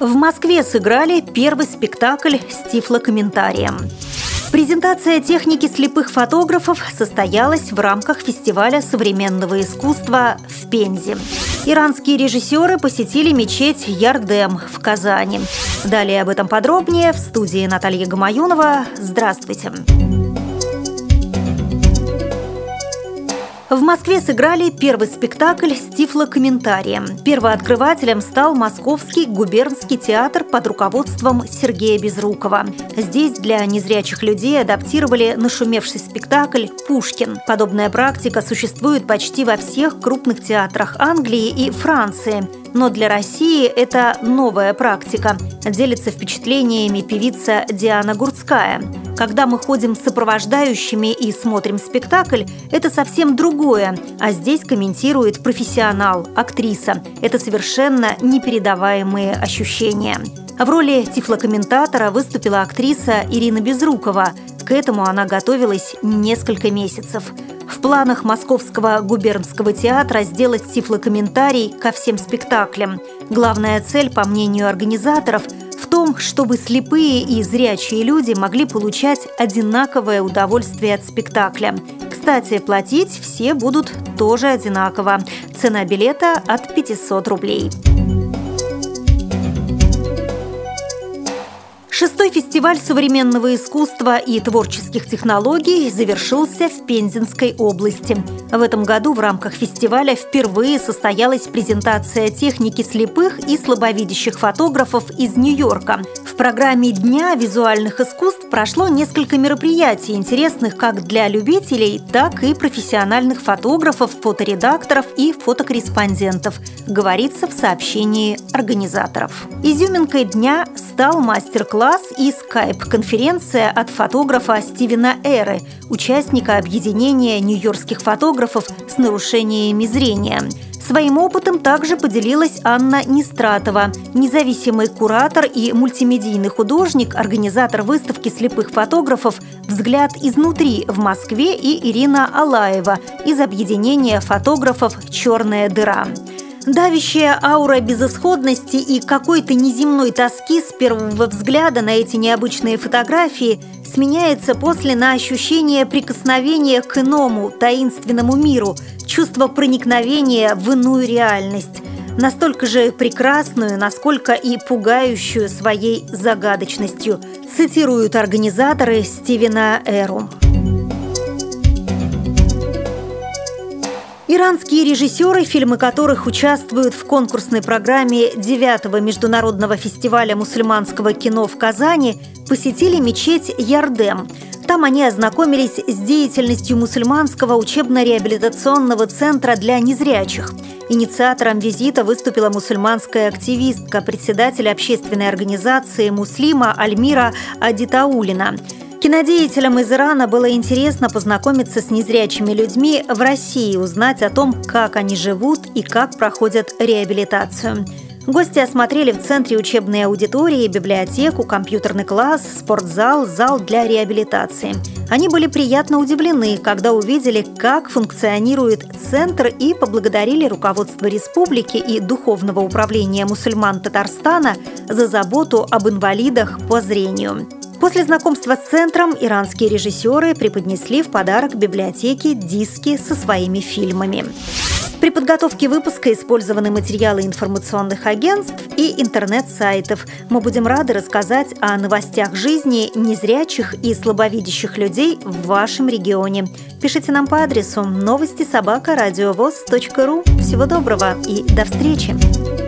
В Москве сыграли первый спектакль с тифлокомментарием. Презентация техники слепых фотографов состоялась в рамках фестиваля современного искусства в Пензе. Иранские режиссеры посетили мечеть Ярдем в Казани. Далее об этом подробнее в студии Наталья Гамаюнова. Здравствуйте. Здравствуйте. В Москве сыграли первый спектакль с тифлокомментарием. Первооткрывателем стал Московский губернский театр под руководством Сергея Безрукова. Здесь для незрячих людей адаптировали нашумевший спектакль «Пушкин». Подобная практика существует почти во всех крупных театрах Англии и Франции. Но для России это новая практика, делится впечатлениями певица Диана Гурцкая. Когда мы ходим с сопровождающими и смотрим спектакль, это совсем другое, а здесь комментирует профессионал, актриса. Это совершенно непередаваемые ощущения. В роли тифлокомментатора выступила актриса Ирина Безрукова. К этому она готовилась несколько месяцев. В планах Московского губернского театра сделать тифлокомментарий ко всем спектаклям. Главная цель, по мнению организаторов – том, чтобы слепые и зрячие люди могли получать одинаковое удовольствие от спектакля. Кстати, платить все будут тоже одинаково. Цена билета от 500 рублей. Шестой фестиваль современного искусства и творческих технологий завершился в Пензенской области. В этом году в рамках фестиваля впервые состоялась презентация техники слепых и слабовидящих фотографов из Нью-Йорка программе Дня визуальных искусств прошло несколько мероприятий, интересных как для любителей, так и профессиональных фотографов, фоторедакторов и фотокорреспондентов, говорится в сообщении организаторов. Изюминкой дня стал мастер-класс и скайп-конференция от фотографа Стивена Эры, участника объединения нью-йоркских фотографов с нарушениями зрения – Своим опытом также поделилась Анна Нестратова, независимый куратор и мультимедийный художник, организатор выставки слепых фотографов «Взгляд изнутри» в Москве и Ирина Алаева из объединения фотографов «Черная дыра». Давящая аура безысходности и какой-то неземной тоски с первого взгляда на эти необычные фотографии сменяется после на ощущение прикосновения к иному, таинственному миру, чувство проникновения в иную реальность, настолько же прекрасную, насколько и пугающую своей загадочностью, цитируют организаторы Стивена Эру. Иранские режиссеры, фильмы которых участвуют в конкурсной программе 9-го международного фестиваля мусульманского кино в Казани, посетили мечеть Ярдем. Там они ознакомились с деятельностью мусульманского учебно-реабилитационного центра для незрячих. Инициатором визита выступила мусульманская активистка, председатель общественной организации «Муслима» Альмира Адитаулина – Кинодеятелям из Ирана было интересно познакомиться с незрячими людьми в России, узнать о том, как они живут и как проходят реабилитацию. Гости осмотрели в центре учебной аудитории библиотеку, компьютерный класс, спортзал, зал для реабилитации. Они были приятно удивлены, когда увидели, как функционирует центр и поблагодарили руководство республики и Духовного управления мусульман Татарстана за заботу об инвалидах по зрению. После знакомства с центром иранские режиссеры преподнесли в подарок библиотеке диски со своими фильмами. При подготовке выпуска использованы материалы информационных агентств и интернет-сайтов. Мы будем рады рассказать о новостях жизни незрячих и слабовидящих людей в вашем регионе. Пишите нам по адресу новости собака ру. Всего доброго и до встречи!